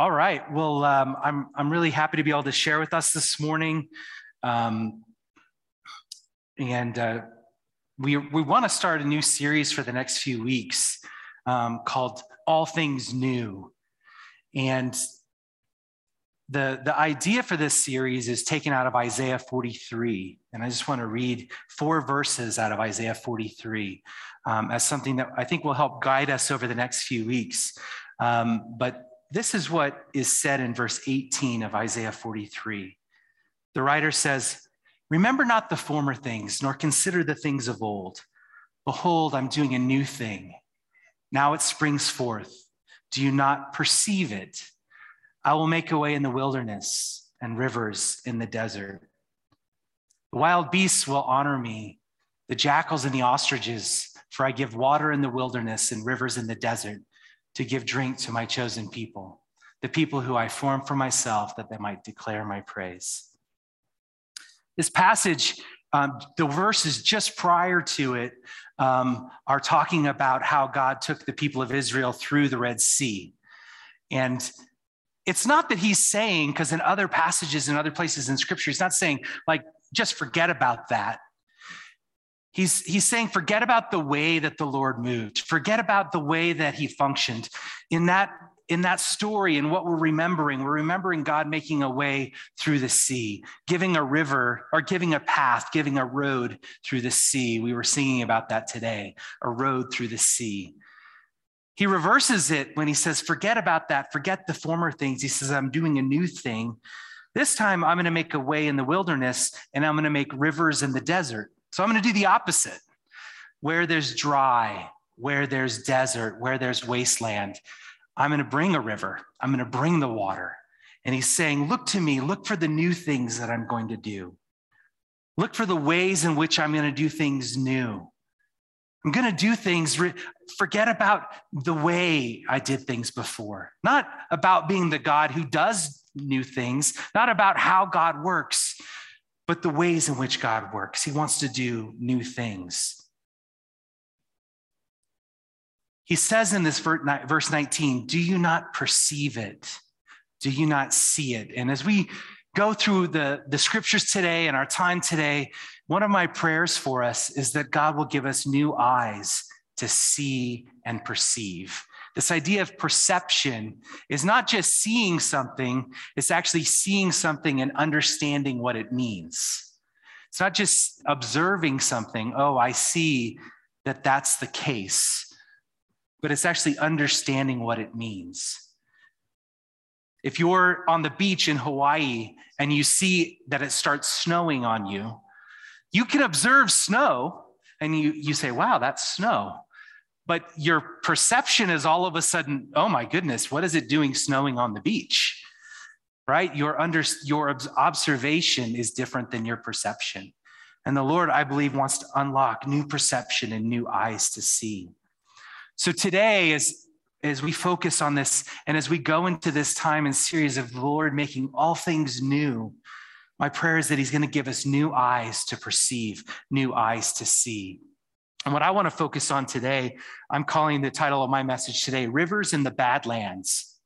All right. Well, um, I'm, I'm really happy to be able to share with us this morning. Um, and uh, we, we want to start a new series for the next few weeks um, called All Things New. And the, the idea for this series is taken out of Isaiah 43. And I just want to read four verses out of Isaiah 43 um, as something that I think will help guide us over the next few weeks. Um, but this is what is said in verse 18 of Isaiah 43. The writer says, Remember not the former things, nor consider the things of old. Behold, I'm doing a new thing. Now it springs forth. Do you not perceive it? I will make a way in the wilderness and rivers in the desert. The wild beasts will honor me, the jackals and the ostriches, for I give water in the wilderness and rivers in the desert to give drink to my chosen people, the people who I formed for myself, that they might declare my praise. This passage, um, the verses just prior to it, um, are talking about how God took the people of Israel through the Red Sea. And it's not that he's saying, because in other passages and other places in scripture, he's not saying, like, just forget about that. He's, he's saying, forget about the way that the Lord moved, forget about the way that he functioned. In that, in that story and what we're remembering, we're remembering God making a way through the sea, giving a river or giving a path, giving a road through the sea. We were singing about that today, a road through the sea. He reverses it when he says, forget about that, forget the former things. He says, I'm doing a new thing. This time I'm going to make a way in the wilderness and I'm going to make rivers in the desert. So I'm going to do the opposite. Where there's dry, where there's desert, where there's wasteland, I'm going to bring a river. I'm going to bring the water. And he's saying, Look to me, look for the new things that I'm going to do. Look for the ways in which I'm going to do things new. I'm going to do things, forget about the way I did things before, not about being the God who does new things, not about how God works, but the ways in which God works. He wants to do new things. He says in this verse 19, Do you not perceive it? Do you not see it? And as we go through the, the scriptures today and our time today, one of my prayers for us is that God will give us new eyes to see and perceive. This idea of perception is not just seeing something, it's actually seeing something and understanding what it means. It's not just observing something, oh, I see that that's the case, but it's actually understanding what it means. If you're on the beach in Hawaii and you see that it starts snowing on you, you can observe snow and you, you say, wow, that's snow but your perception is all of a sudden, oh my goodness, what is it doing snowing on the beach? Right? Your, under, your observation is different than your perception. And the Lord, I believe, wants to unlock new perception and new eyes to see. So today, as, as we focus on this and as we go into this time and series of the Lord making all things new, my prayer is that He's going to give us new eyes to perceive, new eyes to see. And what I want to focus on today, I'm calling the title of my message today Rivers in the Badlands.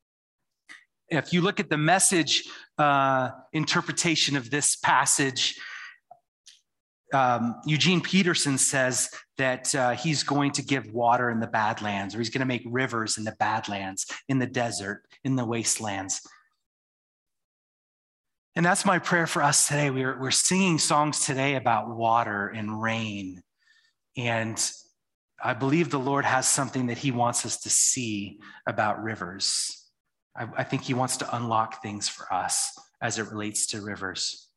If you look at the message uh, interpretation of this passage, um, Eugene Peterson says that uh, he's going to give water in the badlands, or he's going to make rivers in the badlands, in the desert, in the wastelands. And that's my prayer for us today. We're, we're singing songs today about water and rain and I believe the Lord has something that He wants us to see about rivers. I, I, think He wants to unlock things for us as it relates to rivers.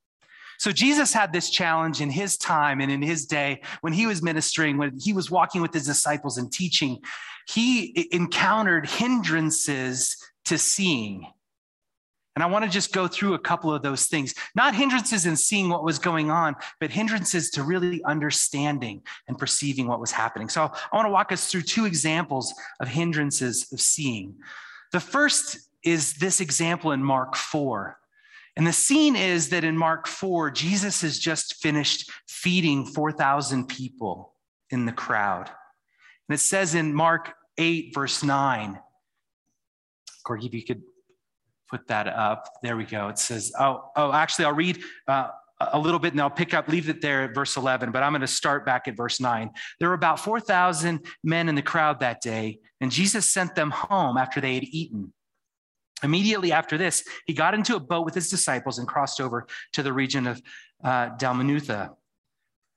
So, Jesus had this challenge in His time and in His day when He was ministering, when He was walking with His disciples and teaching. He encountered hindrances to seeing. And I want to just go through a couple of those things. Not hindrances in seeing what was going on, but hindrances to really understanding and perceiving what was happening. So I want to walk us through two examples of hindrances of seeing. The first is this example in Mark 4. And the scene is that in Mark 4, Jesus has just finished feeding 4,000 people in the crowd. And it says in Mark 8, verse 9, Corky, if you could put that up. There we go. It says, oh, oh, actually, I'll read uh, a little bit and I'll pick up, leave it there at verse 11, but I'm going to start back at verse 9. There were about 4,000 men in the crowd that day, and Jesus sent them home after they had eaten. Immediately after this, he got into a boat with his disciples and crossed over to the region of uh, Dalmanutha.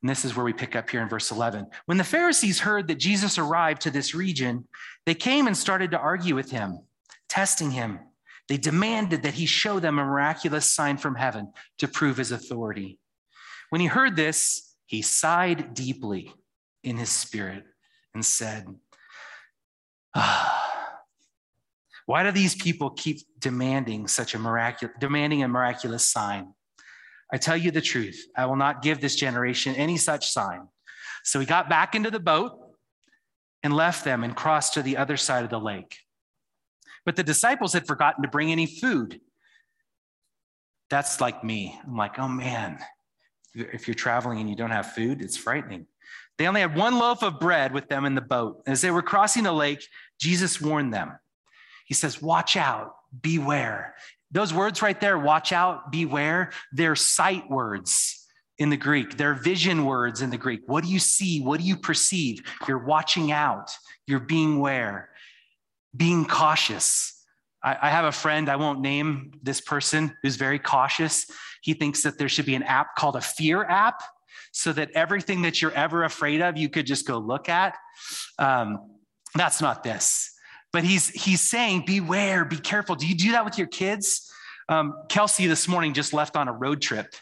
And this is where we pick up here in verse 11. When the Pharisees heard that Jesus arrived to this region, they came and started to argue with him, testing him. They demanded that he show them a miraculous sign from heaven to prove his authority. When he heard this, he sighed deeply in his spirit and said, ah, Why do these people keep demanding such a miraculous, demanding a miraculous sign? I tell you the truth, I will not give this generation any such sign. So he got back into the boat and left them and crossed to the other side of the lake. But the disciples had forgotten to bring any food. That's like me. I'm like, oh man, if you're traveling and you don't have food, it's frightening. They only had one loaf of bread with them in the boat. As they were crossing the lake, Jesus warned them. He says, Watch out, beware. Those words right there, watch out, beware, they're sight words in the Greek. They're vision words in the Greek. What do you see? What do you perceive? You're watching out, you're being aware being cautious. I, have a friend, I won't name this person, who's very cautious. He thinks that there should be an app called a fear app so that everything that you're ever afraid of, you could just go look at. Um, that's not this. But he's, he's saying, beware, be careful. Do you do that with your kids? Um, Kelsey this morning just left on a road trip.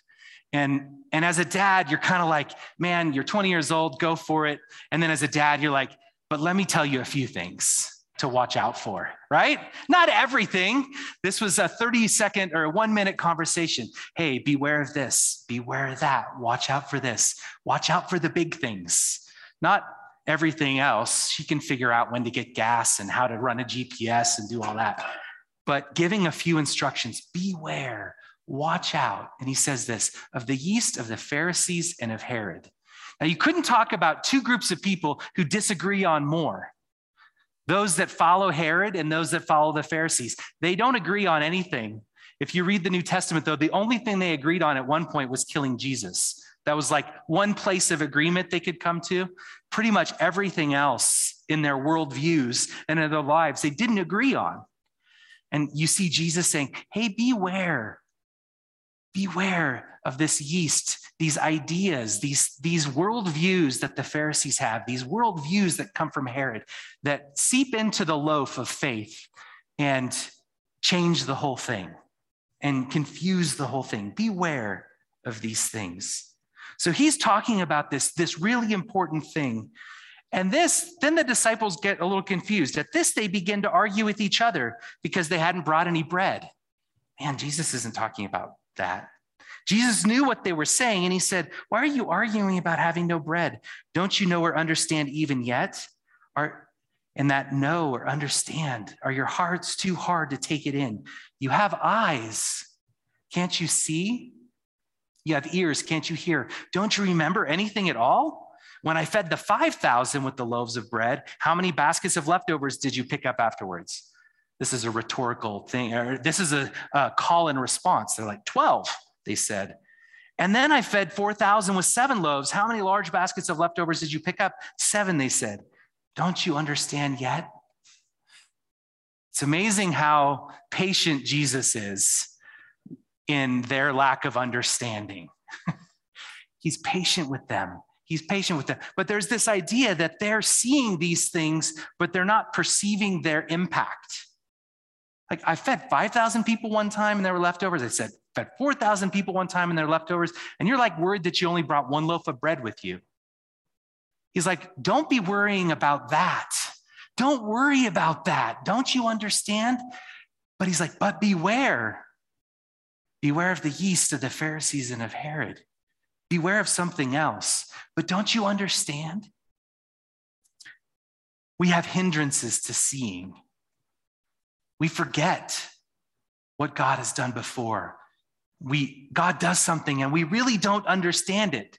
And, and as a dad, you're kind of like, man, you're 20 years old, go for it. And then as a dad, you're like, but let me tell you a few things to watch out for, right? Not everything. This was a 30 second or a one minute conversation. Hey, beware of this, beware of that, watch out for this, watch out for the big things. Not everything else. She can figure out when to get gas and how to run a GPS and do all that. But giving a few instructions beware, watch out. And he says this of the yeast of the Pharisees and of Herod. Now, you couldn't talk about two groups of people who disagree on more those that follow Herod and those that follow the Pharisees. They don't agree on anything. If you read the New Testament, though, the only thing they agreed on at one point was killing Jesus. That was like one place of agreement they could come to. Pretty much everything else in their worldviews and in their lives, they didn't agree on. And you see Jesus saying, Hey, beware. Beware of this yeast, these ideas, these, these worldviews that the Pharisees have, these worldviews that come from Herod that seep into the loaf of faith and change the whole thing and confuse the whole thing. Beware of these things. So he's talking about this, this really important thing. And this, then the disciples get a little confused. At this, they begin to argue with each other because they hadn't brought any bread. Man, Jesus isn't talking about that. Jesus knew what they were saying, and he said, Why are you arguing about having no bread? Don't you know or understand even yet? Are, and that know or understand, are your hearts too hard to take it in? You have eyes. Can't you see? You have ears. Can't you hear? Don't you remember anything at all? When I fed the 5,000 with the loaves of bread, how many baskets of leftovers did you pick up afterwards? This is a rhetorical thing, or this is a, a call and response. They're like, 12 they said. And then I fed 4,000 with seven loaves. How many large baskets of leftovers did you pick up? Seven, they said. Don't you understand yet? It's amazing how patient Jesus is in their lack of understanding. He's patient with them. He's patient with them. But there's this idea that they're seeing these things, but they're not perceiving their impact. Like I fed 5,000 people one time and there were leftovers. I said, fed 4,000 people one time and their leftovers. And you're like worried that you only brought one loaf of bread with you. He's like, don't be worrying about that. Don't worry about that. Don't you understand? But he's like, but beware. Beware of the yeast of the Pharisees and of Herod. Beware of something else. But don't you understand? We have hindrances to seeing. We forget what God has done before. We, God does something and we really don't understand it.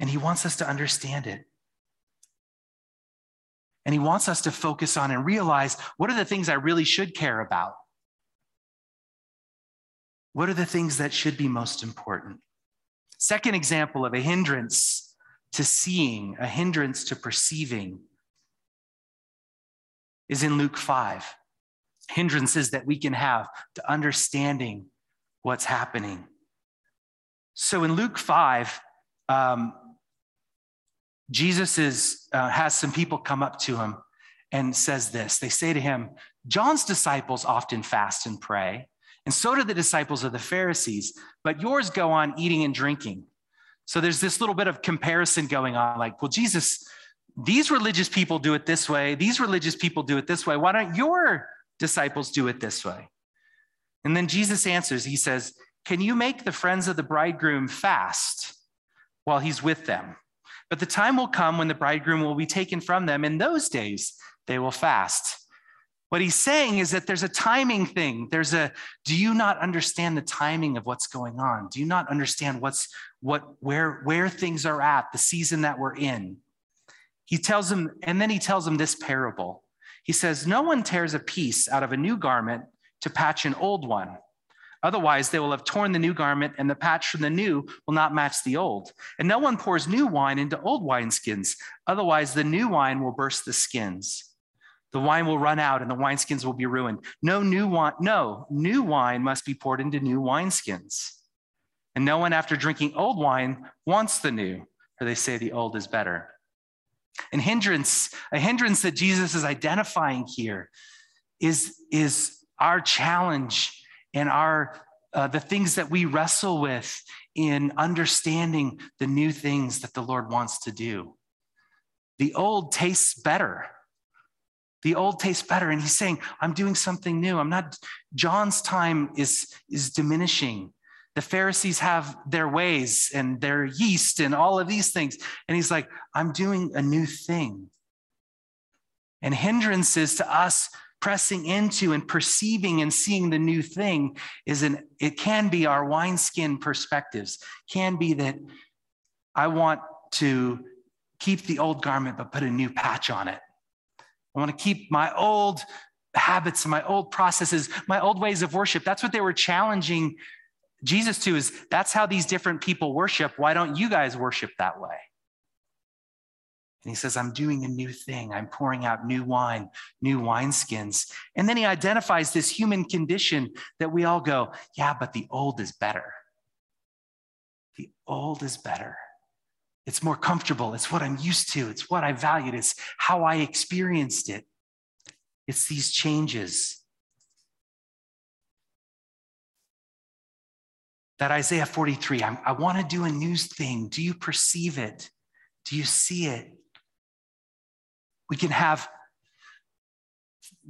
And He wants us to understand it. And He wants us to focus on and realize what are the things I really should care about? What are the things that should be most important? Second example of a hindrance to seeing, a hindrance to perceiving, is in Luke 5. Hindrances that we can have to understanding what's happening. So in Luke 5, um, Jesus is, uh, has some people come up to him and says this. They say to him, John's disciples often fast and pray, and so do the disciples of the Pharisees, but yours go on eating and drinking. So there's this little bit of comparison going on like, well, Jesus, these religious people do it this way, these religious people do it this way. Why don't your disciples do it this way? And then Jesus answers, he says, Can you make the friends of the bridegroom fast while he's with them? But the time will come when the bridegroom will be taken from them. In those days, they will fast. What he's saying is that there's a timing thing. There's a, do you not understand the timing of what's going on? Do you not understand what's, what, where, where things are at, the season that we're in? He tells them, and then he tells them this parable. He says, No one tears a piece out of a new garment to patch an old one. Otherwise, they will have torn the new garment, and the patch from the new will not match the old. And no one pours new wine into old wineskins. Otherwise, the new wine will burst the skins. The wine will run out, and the wineskins will be ruined. No new wine, no, new wine must be poured into new wineskins. And no one, after drinking old wine, wants the new, for they say the old is better. And hindrance, a hindrance that Jesus is identifying here is, is our challenge and our uh, the things that we wrestle with in understanding the new things that the Lord wants to do. The old tastes better. The old tastes better. And he's saying, I'm doing something new. I'm not, John's time is, is diminishing. The Pharisees have their ways and their yeast and all of these things. And he's like, I'm doing a new thing. And hindrances to us pressing into and perceiving and seeing the new thing is an it can be our wineskin perspectives can be that i want to keep the old garment but put a new patch on it i want to keep my old habits and my old processes my old ways of worship that's what they were challenging jesus to is that's how these different people worship why don't you guys worship that way and he says, I'm doing a new thing. I'm pouring out new wine, new wineskins. And then he identifies this human condition that we all go, yeah, but the old is better. The old is better. It's more comfortable. It's what I'm used to. It's what I valued. It's how I experienced it. It's these changes. That Isaiah 43, I'm, i want to do a new thing. Do you perceive it? Do you see it? We can have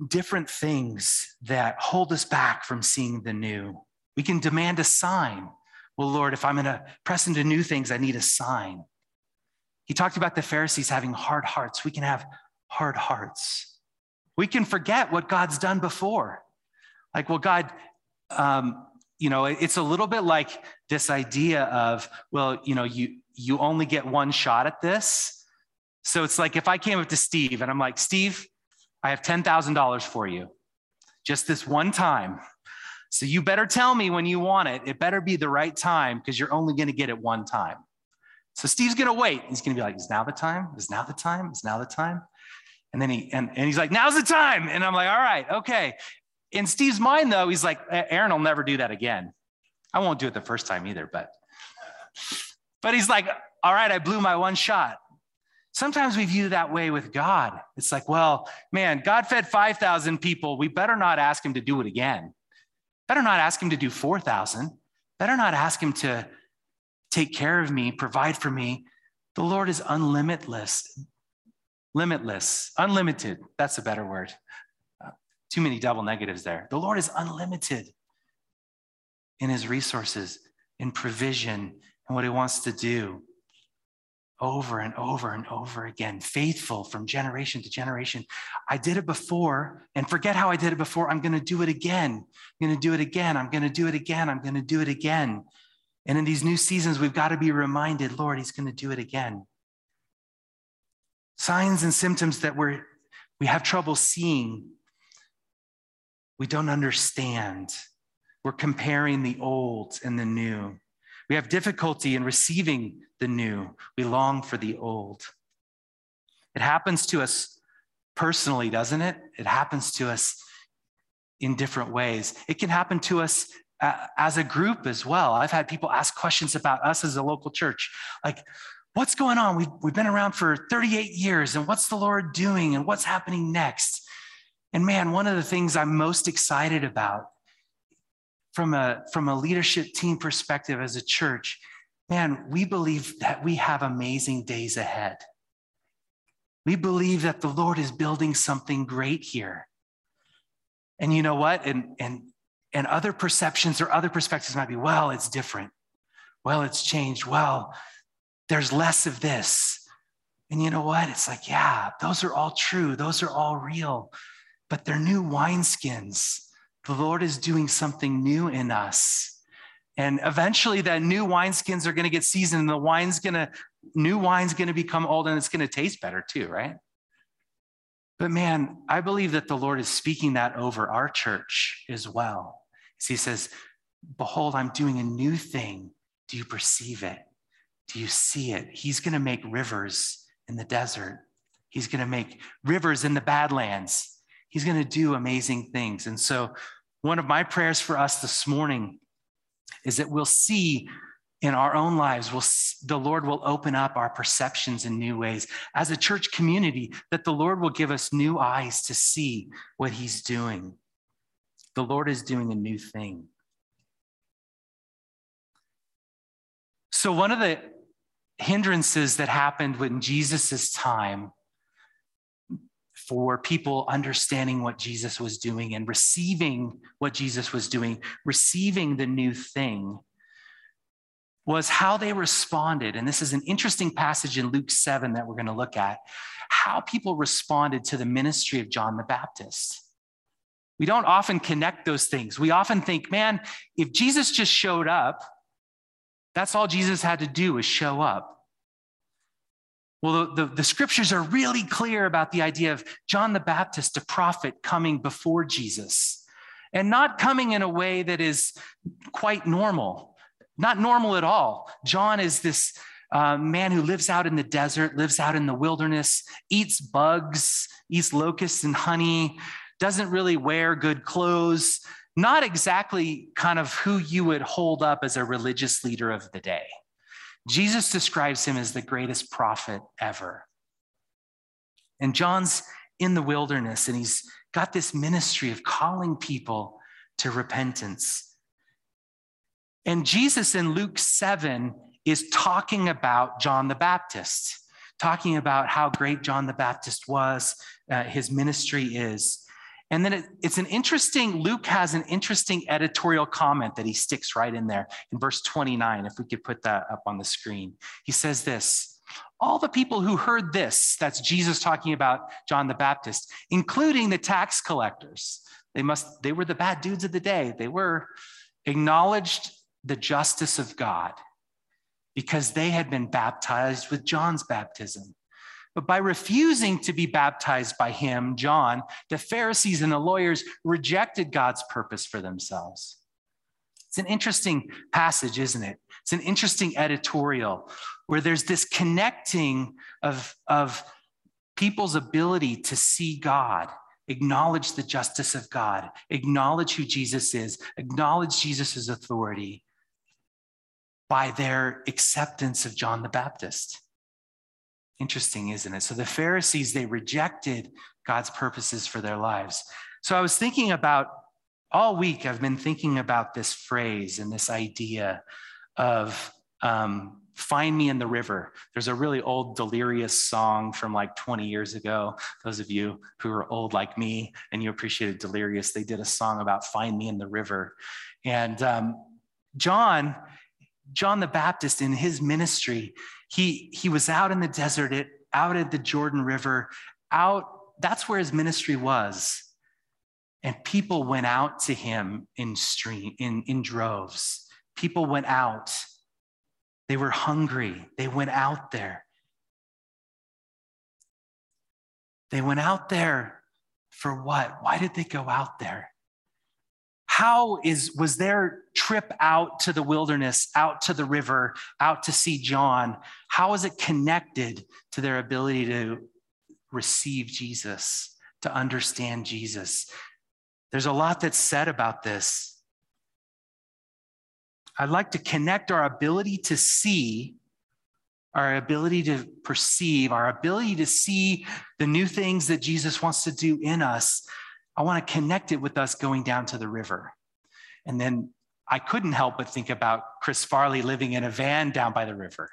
different things that hold us back from seeing the new. We can demand a sign. Well, Lord, if I'm going to press into new things, I need a sign. He talked about the Pharisees having hard hearts. We can have hard hearts. We can forget what God's done before. Like, well, God, um, you know, it's a little bit like this idea of, well, you know, you you only get one shot at this. So it's like if I came up to Steve and I'm like, Steve, I have $10,000 for you, just this one time. So you better tell me when you want it. It better be the right time because you're only going to get it one time. So Steve's going to wait. He's going to be like, is now the time? Is now the time? Is now the time? And then he, and, and he's like, now's the time. And I'm like, all right, okay. In Steve's mind, though, he's like, Aaron will never do that again. I won't do it the first time either, but, but he's like, all right, I blew my one shot. Sometimes we view that way with God. It's like, well, man, God fed 5,000 people. We better not ask him to do it again. Better not ask him to do 4,000. Better not ask him to take care of me, provide for me. The Lord is unlimitless, limitless, unlimited. That's a better word. Too many double negatives there. The Lord is unlimited in his resources, in provision, and what he wants to do over and over and over again, faithful from generation to generation. I did it before, and forget how I did it before. I'm going to do it again. I'm going to do it again. I'm going to do it again. I'm going to do it again. And in these new seasons, we've got to be reminded Lord, He's going to do it again. Signs and symptoms that we're, we have trouble seeing, we don't understand. We're comparing the old and the new. We have difficulty in receiving the new. We long for the old. It happens to us personally, doesn't it? It happens to us in different ways. It can happen to us uh, as a group as well. I've had people ask questions about us as a local church, like, what's going on? We've, we've been around for 38 years, and what's the Lord doing, and what's happening next? And man, one of the things I'm most excited about from a, from a leadership team perspective as a church, man, we believe that we have amazing days ahead. We believe that the Lord is building something great here. And you know what? And, and, and other perceptions or other perspectives might be, well, it's different. Well, it's changed. Well, there's less of this. And you know what? It's like, yeah, those are all true. Those are all real, but they're new wineskins. The Lord is doing something new in us. And eventually that new wineskins are going to get seasoned and the wine's going to, new wine's going to become old and it's going to taste better too, right? But man, I believe that the Lord is speaking that over our church as well. He says, Behold, I'm doing a new thing. Do you perceive it? Do you see it? He's going to make rivers in the desert. He's going to make rivers in the badlands. He's going to do amazing things. And so, one of my prayers for us this morning is that we'll see in our own lives, we'll, the Lord will open up our perceptions in new ways. As a church community, that the Lord will give us new eyes to see what He's doing. The Lord is doing a new thing. So, one of the hindrances that happened in Jesus' time for people understanding what Jesus was doing and receiving what Jesus was doing, receiving the new thing, was how they responded. And this is an interesting passage in Luke 7 that we're going to look at how people responded to the ministry of John the Baptist. We don't often connect those things. We often think, man, if Jesus just showed up, that's all Jesus had to do was show up. Well, the, the, the, scriptures are really clear about the idea of John the Baptist, a prophet coming before Jesus, and not coming in a way that is quite normal, not normal at all. John is this uh, man who lives out in the desert, lives out in the wilderness, eats bugs, eats locusts and honey, doesn't really wear good clothes, not exactly kind of who you would hold up as a religious leader of the day. Jesus describes him as the greatest prophet ever. And John's in the wilderness and he's got this ministry of calling people to repentance. And Jesus in Luke 7 is talking about John the Baptist, talking about how great John the Baptist was, uh, his ministry is. And then it, it's an interesting, Luke has an interesting editorial comment that he sticks right in there in verse 29, if we could put that up on the screen. He says this All the people who heard this, that's Jesus talking about John the Baptist, including the tax collectors, they must, they were the bad dudes of the day. They were acknowledged the justice of God because they had been baptized with John's baptism. But by refusing to be baptized by him, John, the Pharisees and the lawyers rejected God's purpose for themselves. It's an interesting passage, isn't it? It's an interesting editorial where there's this connecting of, of people's ability to see God, acknowledge the justice of God, acknowledge who Jesus is, acknowledge Jesus' authority by their acceptance of John the Baptist. Interesting, isn't it? So the Pharisees, they rejected God's purposes for their lives. So I was thinking about all week, I've been thinking about this phrase and this idea of um, find me in the river. There's a really old delirious song from like 20 years ago. Those of you who are old like me and you appreciated delirious, they did a song about find me in the river. And um, John, John the Baptist in his ministry, he, he was out in the desert, it, out at the Jordan River, out, that's where his ministry was. And people went out to him in stream, in, in droves. People went out. They were hungry. They went out there. They went out there for what? Why did they go out there? How is was their trip out to the wilderness, out to the river, out to see John, how is it connected to their ability to receive Jesus, to understand Jesus? There's a lot that's said about this. I'd like to connect our ability to see, our ability to perceive, our ability to see the new things that Jesus wants to do in us. I want to connect it with us going down to the river. And then I couldn't help but think about Chris Farley living in a van down by the river.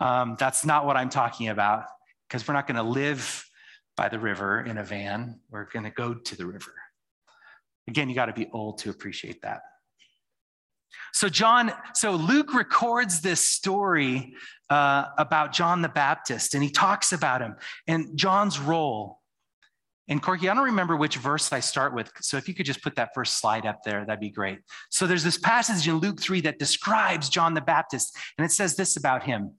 Um, that's not what I'm talking about, because we're not going to live by the river in a van. We're going to go to the river. Again, you got to be old to appreciate that. So John, so Luke records this story uh, about John the Baptist, and he talks about him and John's role. And Corky, I don't remember which verse I start with. So if you could just put that first slide up there, that'd be great. So there's this passage in Luke 3 that describes John the Baptist, and it says this about him.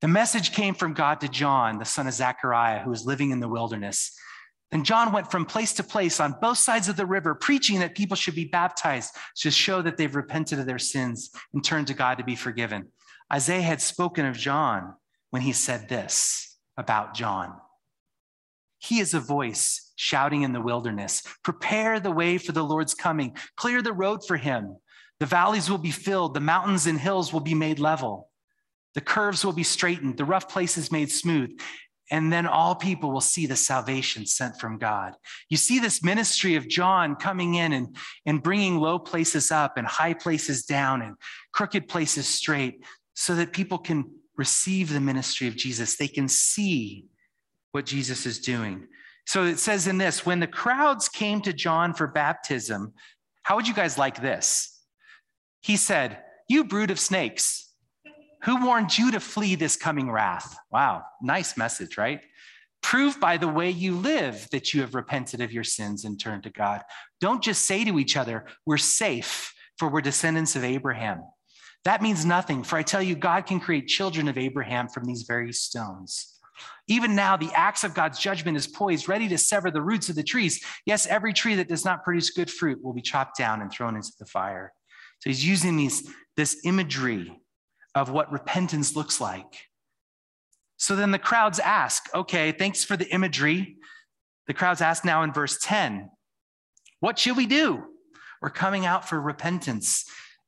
The message came from God to John, the son of Zechariah, who was living in the wilderness. And John went from place to place on both sides of the river, preaching that people should be baptized to show that they've repented of their sins and turned to God to be forgiven. Isaiah had spoken of John when he said this about John He is a voice shouting in the wilderness, Prepare the way for the Lord's coming, clear the road for him. The valleys will be filled, the mountains and hills will be made level. The curves will be straightened, the rough places made smooth, and then all people will see the salvation sent from God. You see this ministry of John coming in and, and bringing low places up and high places down and crooked places straight so that people can receive the ministry of Jesus. They can see what Jesus is doing. So it says in this when the crowds came to John for baptism, how would you guys like this? He said, You brood of snakes. Who warned you to flee this coming wrath? Wow, nice message, right? Prove by the way you live that you have repented of your sins and turned to God. Don't just say to each other, We're safe, for we're descendants of Abraham. That means nothing, for I tell you, God can create children of Abraham from these very stones. Even now, the axe of God's judgment is poised, ready to sever the roots of the trees. Yes, every tree that does not produce good fruit will be chopped down and thrown into the fire. So he's using these, this imagery of what repentance looks like. So then the crowds ask, okay, thanks for the imagery. The crowds ask now in verse 10, what should we do? We're coming out for repentance.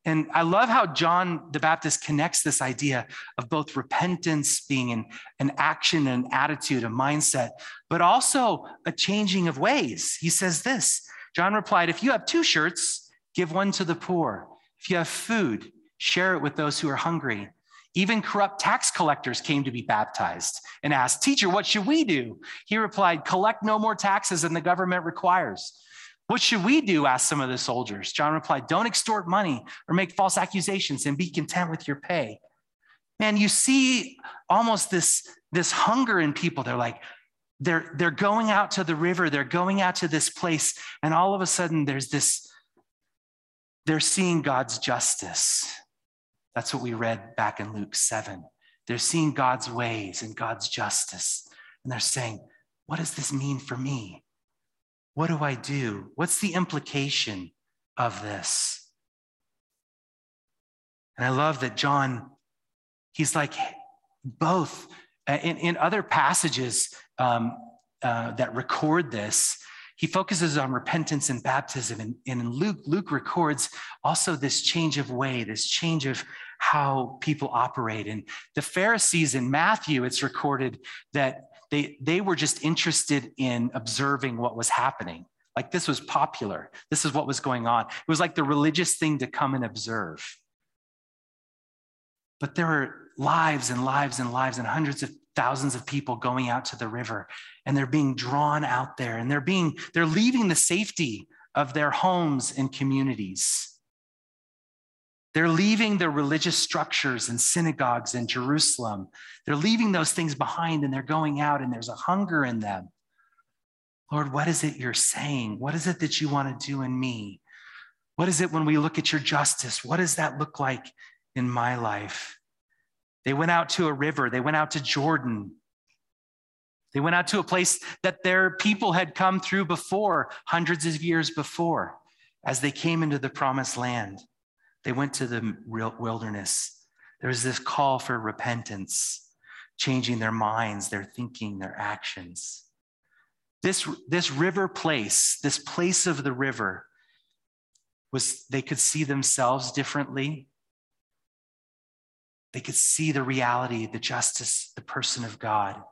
And I love how John the Baptist connects this idea of both repentance being an, an action, an attitude, a mindset, but also a changing of ways. He says this John replied, If you have two shirts, give one to the poor. If you have food, share it with those who are hungry. Even corrupt tax collectors came to be baptized and asked, Teacher, what should we do? He replied, Collect no more taxes than the government requires. What should we do? asked some of the soldiers. John replied, Don't extort money or make false accusations and be content with your pay. Man, you see almost this, this hunger in people. They're like, they're, they're going out to the river, they're going out to this place, and all of a sudden there's this, they're seeing God's justice. That's what we read back in Luke 7. They're seeing God's ways and God's justice. And they're saying, What does this mean for me? What do I do? What's the implication of this? And I love that John, he's like both. In, in other passages um, uh, that record this, he focuses on repentance and baptism. And, and in Luke, Luke records also this change of way, this change of how people operate. And the Pharisees in Matthew, it's recorded that they, they were just interested in observing what was happening. Like this was popular. This is what was going on. It was like the religious thing to come and observe. But there were lives and lives and lives and hundreds of thousands of people going out to the river and they're being drawn out there and they're being they're leaving the safety of their homes and communities they're leaving their religious structures and synagogues in Jerusalem. They're leaving those things behind and they're going out, and there's a hunger in them. Lord, what is it you're saying? What is it that you want to do in me? What is it when we look at your justice? What does that look like in my life? They went out to a river, they went out to Jordan. They went out to a place that their people had come through before, hundreds of years before. as they came into the promised land, they went to the wilderness. There was this call for repentance, changing their minds, their thinking, their actions. This, this river place, this place of the river, was they could see themselves differently. They could see the reality, the justice, the person of God.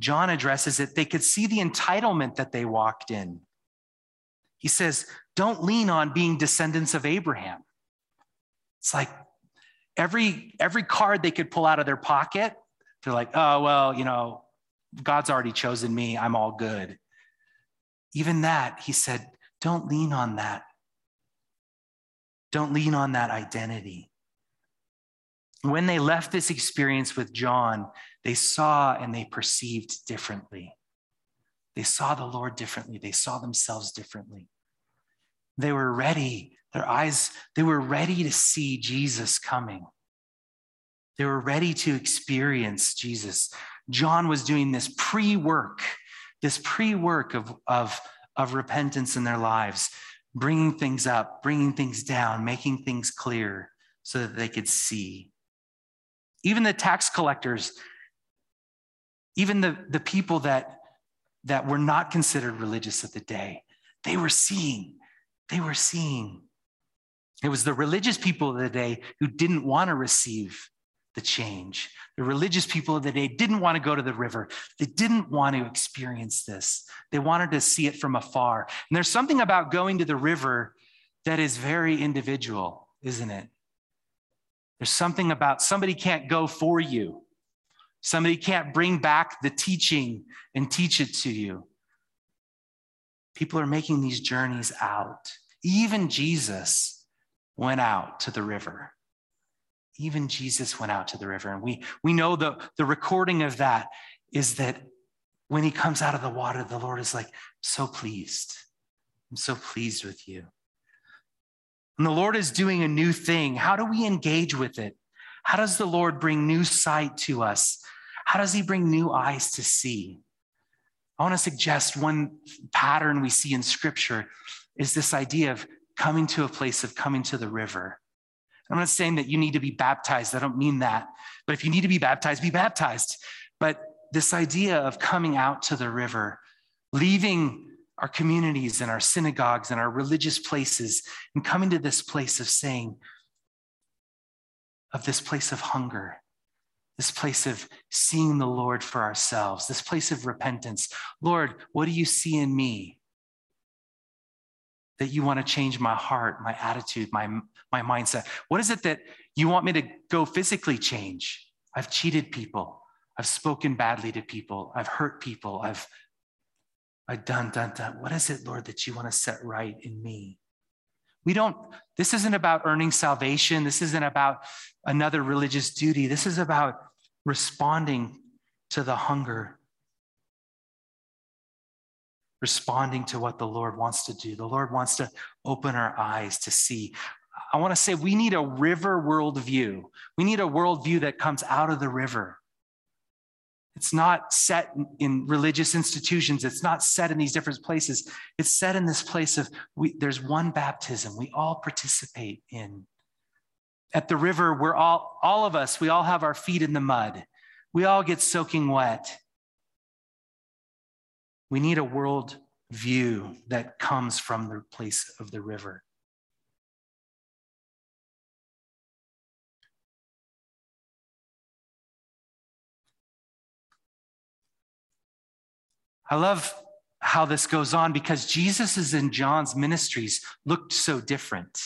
John addresses it. They could see the entitlement that they walked in. He says, Don't lean on being descendants of Abraham. It's like every, every card they could pull out of their pocket, they're like, Oh, well, you know, God's already chosen me. I'm all good. Even that, he said, Don't lean on that. Don't lean on that identity. When they left this experience with John, they saw and they perceived differently. They saw the Lord differently. They saw themselves differently. They were ready, their eyes, they were ready to see Jesus coming. They were ready to experience Jesus. John was doing this pre work, this pre work of, of, of repentance in their lives, bringing things up, bringing things down, making things clear so that they could see. Even the tax collectors, even the, the people that, that were not considered religious at the day, they were seeing. They were seeing. It was the religious people of the day who didn't want to receive the change. The religious people of the day didn't want to go to the river. They didn't want to experience this. They wanted to see it from afar. And there's something about going to the river that is very individual, isn't it? There's something about somebody can't go for you. Somebody can't bring back the teaching and teach it to you. People are making these journeys out. Even Jesus went out to the river. Even Jesus went out to the river. And we, we know the, the recording of that is that when he comes out of the water, the Lord is like, so pleased. I'm so pleased with you. And the Lord is doing a new thing. How do we engage with it? How does the Lord bring new sight to us? How does he bring new eyes to see? I want to suggest one pattern we see in scripture is this idea of coming to a place of coming to the river. I'm not saying that you need to be baptized. I don't mean that. But if you need to be baptized, be baptized. But this idea of coming out to the river, leaving our communities and our synagogues and our religious places and coming to this place of saying, of this place of hunger, this place of seeing the Lord for ourselves, this place of repentance. Lord, what do you see in me? That you want to change my heart, my attitude, my, my mindset. What is it that you want me to go physically change? I've cheated people. I've spoken badly to people. I've hurt people. I've, I've done, done, done. What is it, Lord, that you want to set right in me? We don't, this isn't about earning salvation. This isn't about another religious duty. This is about responding to the hunger, responding to what the Lord wants to do. The Lord wants to open our eyes to see. I want to say we need a river worldview. We need a worldview that comes out of the river. It's not set in religious institutions. It's not set in these different places. It's set in this place of we, there's one baptism we all participate in. At the river, we're all, all of us, we all have our feet in the mud. We all get soaking wet. We need a world view that comes from the place of the river. I love how this goes on because Jesus's and John's ministries looked so different.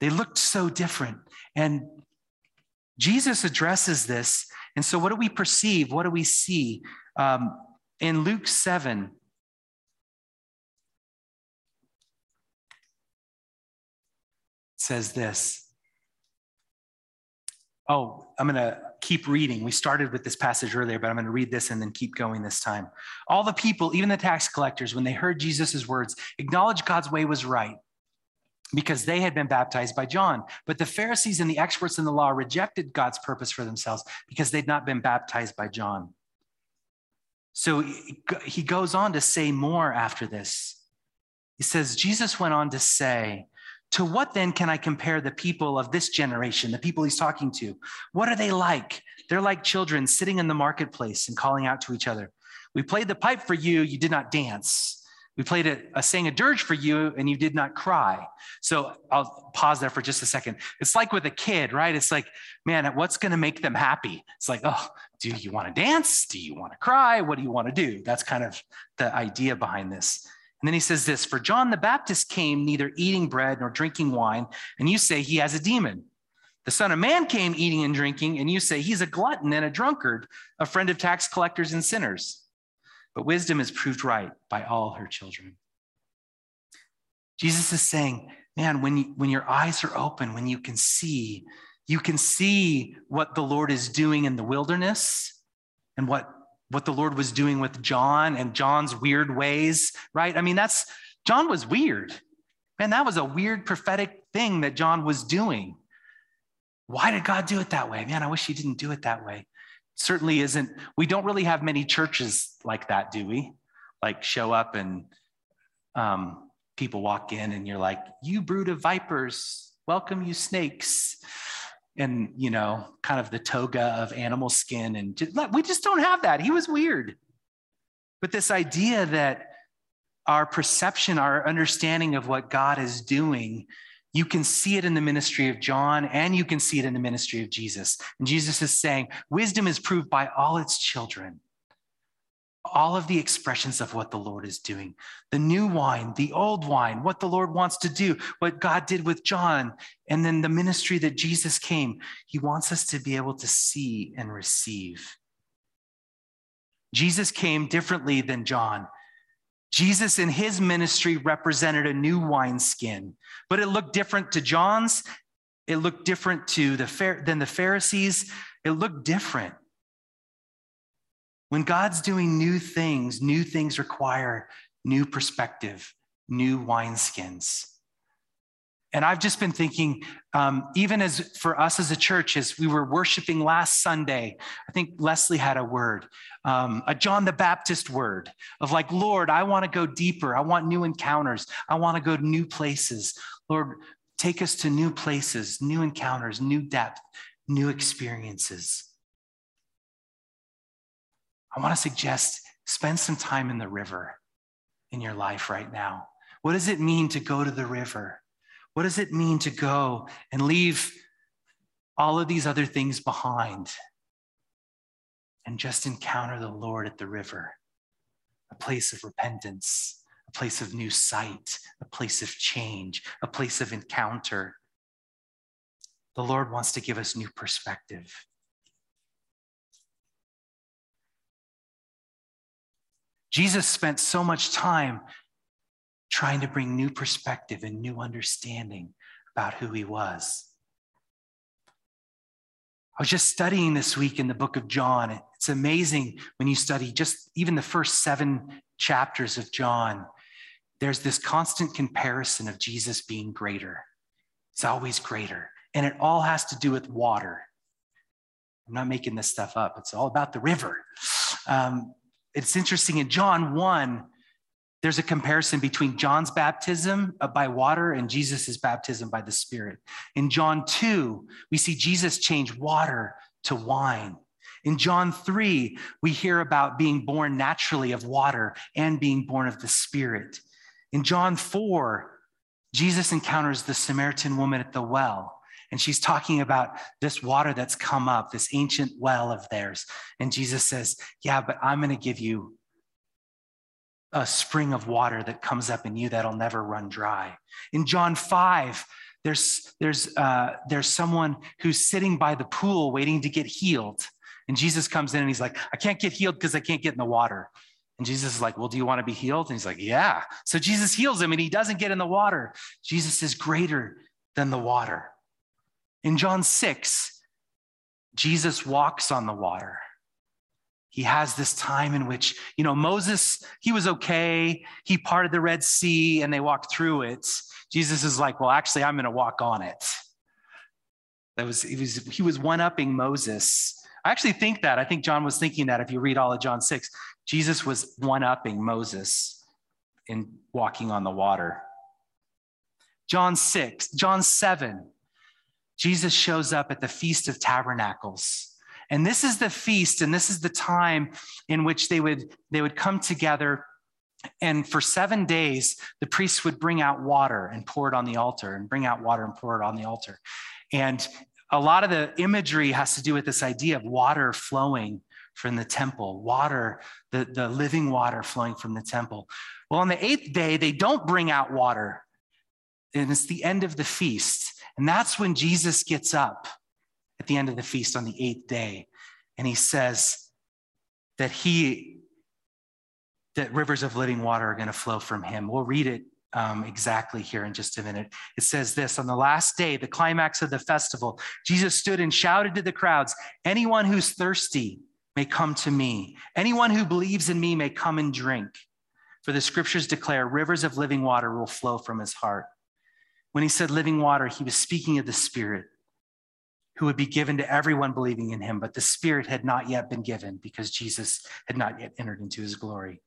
They looked so different. And Jesus addresses this. And so, what do we perceive? What do we see? Um, in Luke 7, says this Oh, I'm going to keep reading. We started with this passage earlier, but I'm going to read this and then keep going this time. All the people, even the tax collectors, when they heard Jesus' words, acknowledged God's way was right because they had been baptized by John. But the Pharisees and the experts in the law rejected God's purpose for themselves because they'd not been baptized by John. So he goes on to say more after this. He says, Jesus went on to say, To what then can I compare the people of this generation, the people he's talking to? What are they like? They're like children sitting in the marketplace and calling out to each other. We played the pipe for you, you did not dance. We played a, a sang a dirge for you and you did not cry. So I'll pause there for just a second. It's like with a kid, right? It's like, man, what's going to make them happy? It's like, oh, do you want to dance? Do you want to cry? What do you want to do? That's kind of the idea behind this. And then he says this For John the Baptist came neither eating bread nor drinking wine, and you say he has a demon. The Son of Man came eating and drinking, and you say he's a glutton and a drunkard, a friend of tax collectors and sinners but wisdom is proved right by all her children. Jesus is saying, man, when, you, when your eyes are open, when you can see, you can see what the Lord is doing in the wilderness and what, what the Lord was doing with John and John's weird ways, right? I mean, that's, John was weird. Man, that was a weird prophetic thing that John was doing. Why did God do it that way? Man, I wish he didn't do it that way certainly isn't, we don't really have many churches like that, do we? Like show up and um, people walk in and you're like, you brood of vipers, welcome you snakes. And, you know, kind of the toga of animal skin. And just, we just don't have that. He was weird. But this idea that our perception, our understanding of what God is doing you can see it in the ministry of John and you can see it in the ministry of Jesus. And Jesus is saying, wisdom is proved by all its children. All of the expressions of what the Lord is doing the new wine, the old wine, what the Lord wants to do, what God did with John, and then the ministry that Jesus came. He wants us to be able to see and receive. Jesus came differently than John. Jesus in his ministry represented a new wineskin, but it looked different to John's. It looked different to the than the Pharisees. It looked different. When God's doing new things, new things require new perspective, new wineskins. And I've just been thinking, um, even as for us as a church, as we were worshiping last Sunday, I think Leslie had a word, um, a John the Baptist word of like, Lord, I want to go deeper. I want new encounters. I want to go to new places. Lord, take us to new places, new encounters, new depth, new experiences. I want to suggest spend some time in the river in your life right now. What does it mean to go to the river? What does it mean to go and leave all of these other things behind and just encounter the Lord at the river, a place of repentance, a place of new sight, a place of change, a place of encounter? The Lord wants to give us new perspective. Jesus spent so much time trying to bring new perspective and new understanding about who he was. I was just studying this week in the book of John. It's amazing when you study just even the first seven chapters of John. There's this constant comparison of Jesus being greater. It's always greater. And it all has to do with water. I'm not making this stuff up, it's all about the river. Um, it's interesting in John 1, there's a comparison between John's baptism uh, by water and Jesus' baptism by the Spirit. In John 2, we see Jesus change water to wine. In John 3, we hear about being born naturally of water and being born of the Spirit. In John 4, Jesus encounters the Samaritan woman at the well, and she's talking about this water that's come up, this ancient well of theirs. And Jesus says, Yeah, but I'm going to give you a spring of water that comes up in you that'll never run dry. In John 5, there's, there's, uh, there's someone who's sitting by the pool waiting to get healed. And Jesus comes in and he's like, I can't get healed because I can't get in the water. And Jesus is like, Well, do you want to be healed? And he's like, Yeah. So Jesus heals him and he doesn't get in the water. Jesus is greater than the water. In John 6, Jesus walks on the water he has this time in which, you know, Moses, he was okay. He parted the Red Sea and they walked through it. Jesus is like, well, actually, I'm going to walk on it. That was, he was, he was one upping Moses. I actually think that. I think John was thinking that if you read all of John 6, Jesus was one upping Moses. in walking on the water. John 6, John 7, Jesus shows up at the Feast of Tabernacles. And this is the feast, and this is the time in which they would, they would come together. And for seven days, the priests would bring out water and pour it on the altar, and bring out water and pour it on the altar. And a lot of the imagery has to do with this idea of water flowing from the temple, water, the, the living water flowing from the temple. Well, on the eighth day, they don't bring out water, and it's the end of the feast. And that's when Jesus gets up at the end of the feast on the eighth day. And he says that he, that rivers of living water are going to flow from him. We'll read it um, exactly here in just a minute. It says this On the last day, the climax of the festival, Jesus stood and shouted to the crowds Anyone who's thirsty may come to me. Anyone who believes in me may come and drink. For the scriptures declare rivers of living water will flow from his heart. When he said living water, he was speaking of the Spirit who would be given to everyone believing in him, but the Spirit had not yet been given because Jesus had not yet entered into his glory.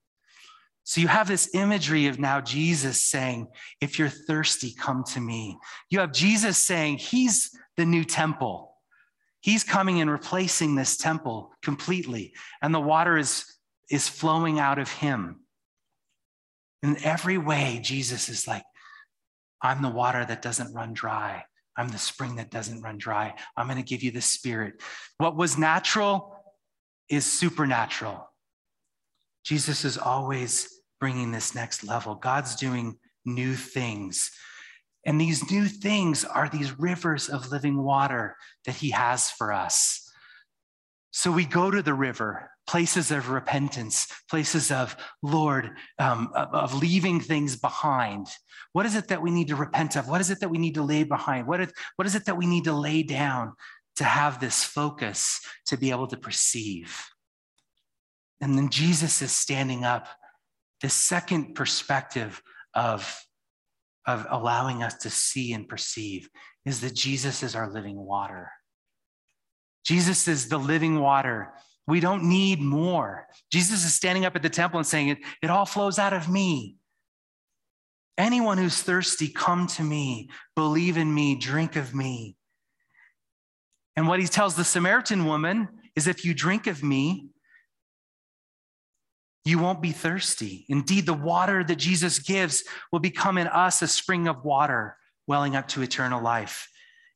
So you have this imagery of now Jesus saying, If you're thirsty, come to me. You have Jesus saying, He's the new temple. He's coming and replacing this temple completely, and the water is, is flowing out of him. In every way, Jesus is like, I'm the water that doesn't run dry. I'm the spring that doesn't run dry. I'm going to give you the spirit. What was natural is supernatural. Jesus is always bringing this next level. God's doing new things. And these new things are these rivers of living water that he has for us. So we go to the river, places of repentance, places of, Lord, um, of, of, leaving things behind. What is it that we need to repent of? What is it that we need to lay behind? What is, what is it that we need to lay down to have this focus to be able to perceive? And then Jesus is standing up, the second perspective of, of allowing us to see and perceive is that Jesus is our living water. Jesus is the living water. We don't need more. Jesus is standing up at the temple and saying, It, it all flows out of me. Anyone who's thirsty, come to me, believe in me, drink of me. And what he tells the Samaritan woman is if you drink of me, you won't be thirsty. Indeed, the water that Jesus gives will become in us a spring of water welling up to eternal life.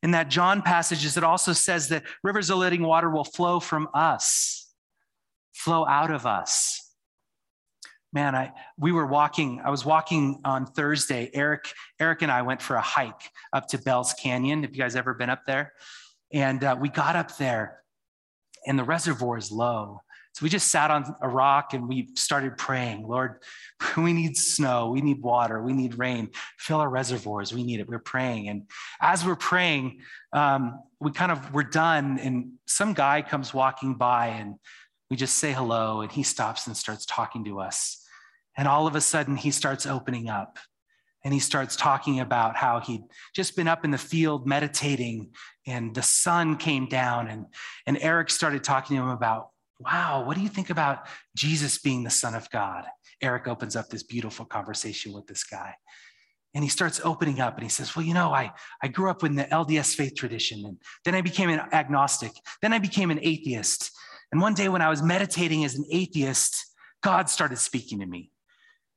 In that John passage is it also says that rivers of living water will flow from us, flow out of us. Man, I we were walking, I was walking on Thursday. Eric, Eric and I went for a hike up to Bell's Canyon. If you guys ever been up there? And uh, we got up there, and the reservoir is low. So we just sat on a rock and we started praying, Lord, we need snow, we need water, we need rain, fill our reservoirs, we need it. We're praying. And as we're praying, um, we kind of we're done, and some guy comes walking by and we just say hello, and he stops and starts talking to us. And all of a sudden, he starts opening up and he starts talking about how he'd just been up in the field meditating and the sun came down and, and eric started talking to him about wow, what do you think about Jesus being the Son of God? Eric opens up this beautiful conversation with this guy. And he starts opening up and he says, Well, you know, I, I grew up in the LDS faith tradition, and then I became an agnostic. Then I became an atheist. And one day when I was meditating as an atheist, God started speaking to me.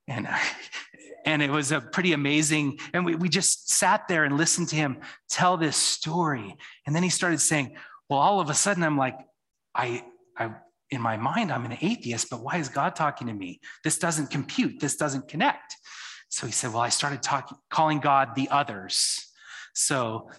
And, I, and it was a pretty amazing. And we, we just sat there and listened to him tell this story. And then he started saying, Well, all of a sudden, I'm like, I, I in my mind, I'm an atheist, but why is God talking to me? This doesn't compute. This doesn't connect. So he said, Well, I started talking, calling God the others. So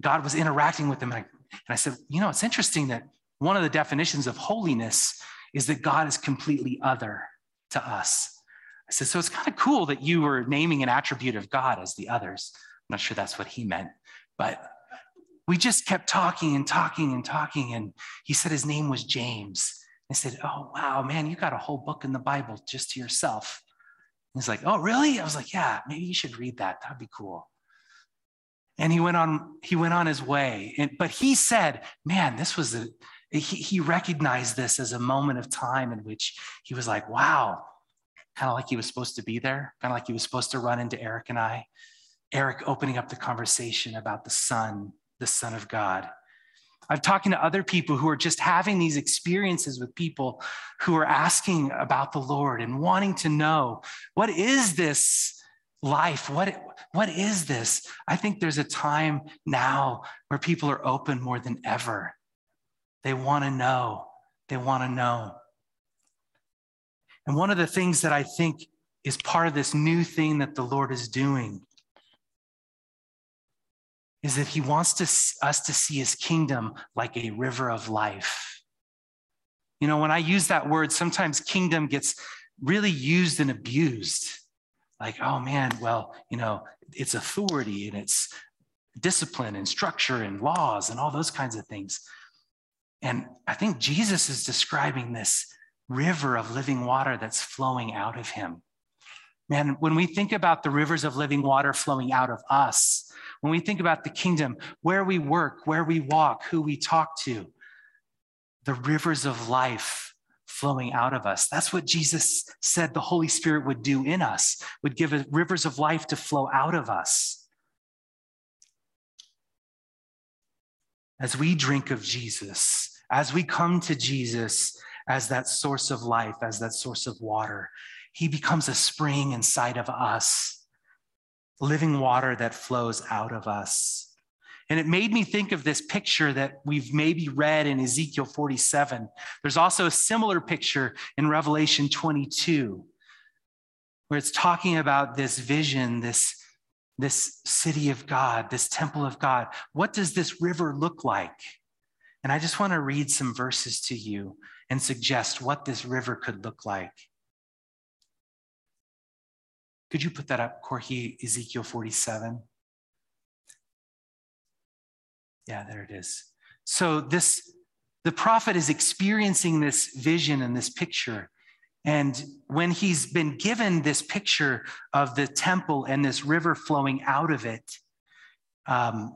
God was interacting with them. And I, and I said, You know, it's interesting that one of the definitions of holiness is that God is completely other to us. I said, So it's kind of cool that you were naming an attribute of God as the others. I'm not sure that's what he meant, but we just kept talking and talking and talking. And he said his name was James. I said, Oh, wow, man, you got a whole book in the Bible just to yourself. he's like, Oh, really? I was like, Yeah, maybe you should read that. That'd be cool. And he went on, he went on his way. And, but he said, Man, this was a, he, he recognized this as a moment of time in which he was like, Wow, kind of like he was supposed to be there, kind of like he was supposed to run into Eric and I. Eric opening up the conversation about the Son, the Son of God. I'm talking to other people who are just having these experiences with people who are asking about the Lord and wanting to know what is this life? What, what is this? I think there's a time now where people are open more than ever. They want to know. They want to know. And one of the things that I think is part of this new thing that the Lord is doing is that he wants to, us to see his kingdom like a river of life. You know, when I use that word, sometimes kingdom gets really used and abused. Like, oh man, well, you know, it's authority and it's discipline and structure and laws and all those kinds of things. And I think Jesus is describing this river of living water that's flowing out of him. Man, when we think about the rivers of living water flowing out of us, when we think about the kingdom, where we work, where we walk, who we talk to, the rivers of life flowing out of us. That's what Jesus said the Holy Spirit would do in us, would give rivers of life to flow out of us. As we drink of Jesus, as we come to Jesus as that source of life, as that source of water, he becomes a spring inside of us, living water that flows out of us. And it made me think of this picture that we've maybe read in Ezekiel 47. There's also a similar picture in Revelation 22, where it's talking about this vision, this, this city of God, this temple of God. What does this river look like? And I just want to read some verses to you and suggest what this river could look like. Could you put that up, Corky, Ezekiel 47? Yeah, there it is. So this the prophet is experiencing this vision and this picture. And when he's been given this picture of the temple and this river flowing out of it, um,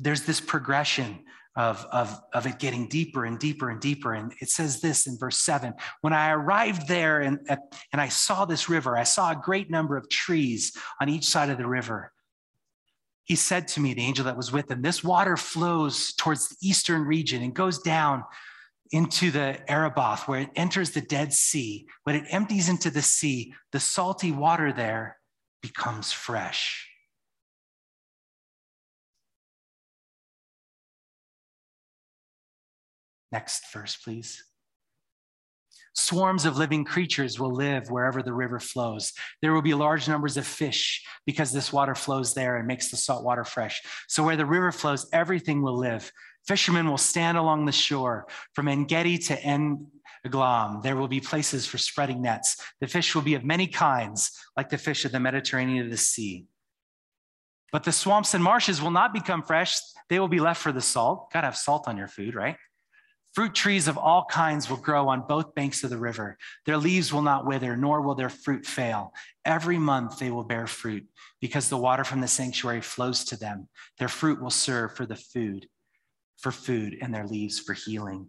there's this progression of, of, of it getting deeper and deeper and deeper. And it says this in verse seven When I arrived there and, and I saw this river, I saw a great number of trees on each side of the river. He said to me, the angel that was with him, This water flows towards the eastern region and goes down into the Arabah, where it enters the Dead Sea. When it empties into the sea, the salty water there becomes fresh. Next verse, please. Swarms of living creatures will live wherever the river flows. There will be large numbers of fish because this water flows there and makes the salt water fresh. So, where the river flows, everything will live. Fishermen will stand along the shore from Engedi to En. There will be places for spreading nets. The fish will be of many kinds, like the fish of the Mediterranean of the sea. But the swamps and marshes will not become fresh. They will be left for the salt. Gotta have salt on your food, right? Fruit trees of all kinds will grow on both banks of the river. Their leaves will not wither, nor will their fruit fail. Every month they will bear fruit, because the water from the sanctuary flows to them. Their fruit will serve for the food, for food, and their leaves for healing.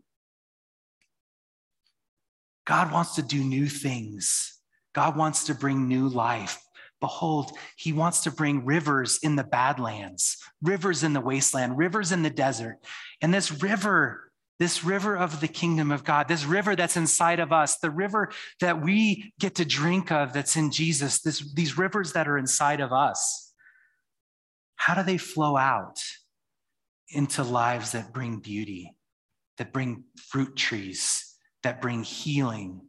God wants to do new things. God wants to bring new life. Behold, he wants to bring rivers in the badlands, rivers in the wasteland, rivers in the desert. And this river this river of the kingdom of God, this river that's inside of us, the river that we get to drink of that's in Jesus, this, these rivers that are inside of us, how do they flow out into lives that bring beauty, that bring fruit trees, that bring healing,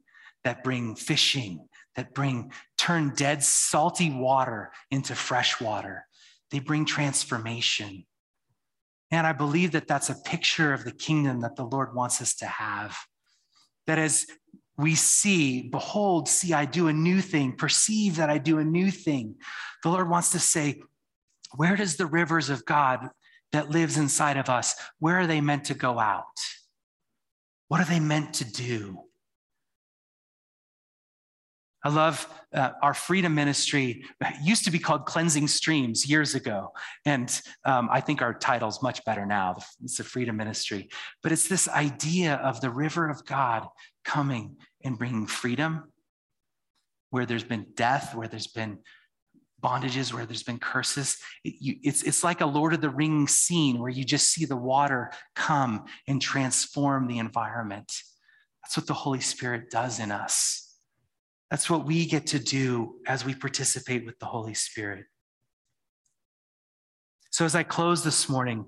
that bring fishing, that bring turn dead salty water into fresh water? They bring transformation. And I believe that that's a picture of the kingdom that the Lord wants us to have. That as we see, behold, see, I do a new thing, perceive that I do a new thing. The Lord wants to say, where does the rivers of God that lives inside of us, where are they meant to go out? What are they meant to do? I love uh, our freedom ministry. It used to be called Cleansing Streams years ago. And um, I think our title's much better now. It's the freedom ministry. But it's this idea of the river of God coming and bringing freedom, where there's been death, where there's been bondages, where there's been curses. It, you, it's, it's like a Lord of the Rings scene where you just see the water come and transform the environment. That's what the Holy Spirit does in us. That's what we get to do as we participate with the Holy Spirit. So, as I close this morning,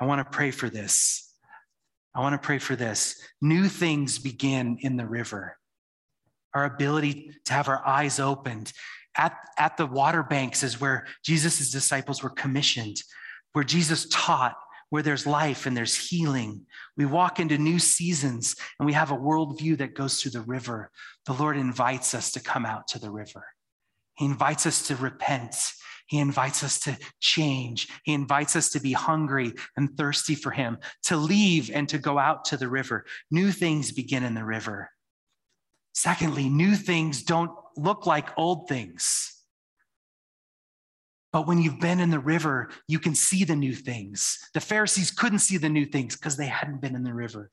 I want to pray for this. I want to pray for this. New things begin in the river. Our ability to have our eyes opened. At, at the water banks is where Jesus' disciples were commissioned, where Jesus taught, where there's life and there's healing. We walk into new seasons and we have a worldview that goes through the river. The Lord invites us to come out to the river. He invites us to repent. He invites us to change. He invites us to be hungry and thirsty for Him, to leave and to go out to the river. New things begin in the river. Secondly, new things don't look like old things. But when you've been in the river, you can see the new things. The Pharisees couldn't see the new things because they hadn't been in the river.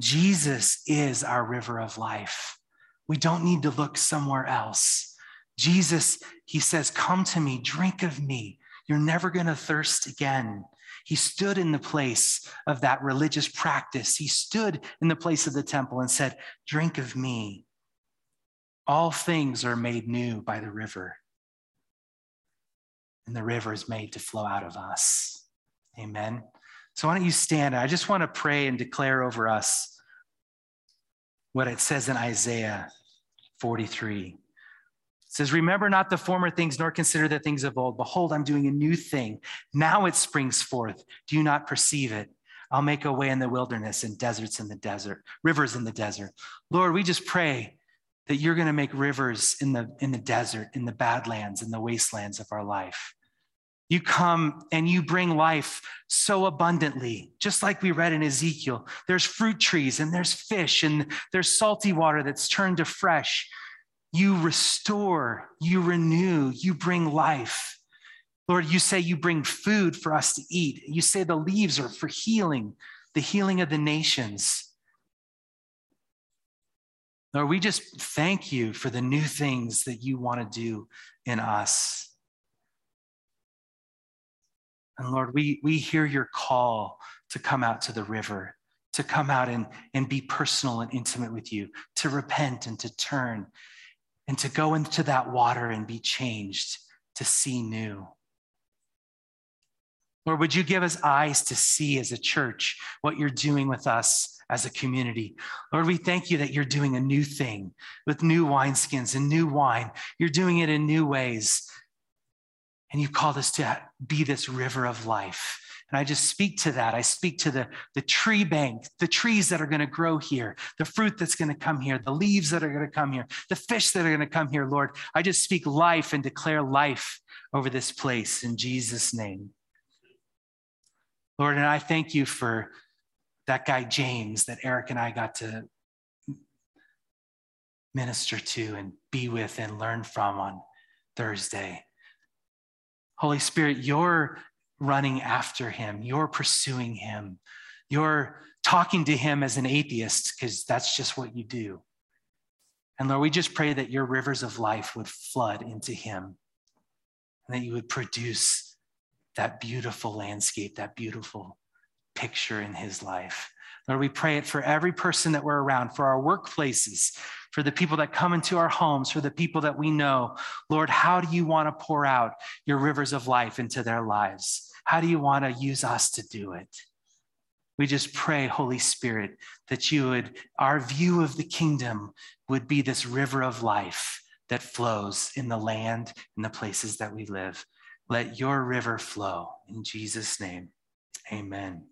Jesus is our river of life. We don't need to look somewhere else. Jesus, he says, Come to me, drink of me. You're never going to thirst again. He stood in the place of that religious practice. He stood in the place of the temple and said, Drink of me. All things are made new by the river, and the river is made to flow out of us. Amen. So, why don't you stand? I just want to pray and declare over us what it says in Isaiah 43 says, Remember not the former things, nor consider the things of old. Behold, I'm doing a new thing. Now it springs forth. Do you not perceive it? I'll make a way in the wilderness and deserts in the desert, rivers in the desert. Lord, we just pray that you're going to make rivers in the, in the desert, in the badlands, in the wastelands of our life. You come and you bring life so abundantly, just like we read in Ezekiel. There's fruit trees and there's fish and there's salty water that's turned to fresh. You restore, you renew, you bring life. Lord, you say you bring food for us to eat. You say the leaves are for healing, the healing of the nations. Lord, we just thank you for the new things that you want to do in us. And Lord, we, we hear your call to come out to the river, to come out and, and be personal and intimate with you, to repent and to turn and to go into that water and be changed to see new. Lord, would you give us eyes to see as a church what you're doing with us as a community? Lord, we thank you that you're doing a new thing with new wineskins and new wine. You're doing it in new ways. And you've called us to be this river of life. And I just speak to that. I speak to the, the tree bank, the trees that are going to grow here, the fruit that's going to come here, the leaves that are going to come here, the fish that are going to come here, Lord. I just speak life and declare life over this place in Jesus' name. Lord, and I thank you for that guy, James, that Eric and I got to minister to and be with and learn from on Thursday. Holy Spirit, you're running after him. You're pursuing him. You're talking to him as an atheist because that's just what you do. And Lord, we just pray that your rivers of life would flood into him and that you would produce that beautiful landscape, that beautiful picture in his life. Lord, we pray it for every person that we're around, for our workplaces, for the people that come into our homes, for the people that we know. Lord, how do you want to pour out your rivers of life into their lives? How do you want to use us to do it? We just pray, Holy Spirit, that you would, our view of the kingdom would be this river of life that flows in the land, in the places that we live. Let your river flow. In Jesus' name, amen.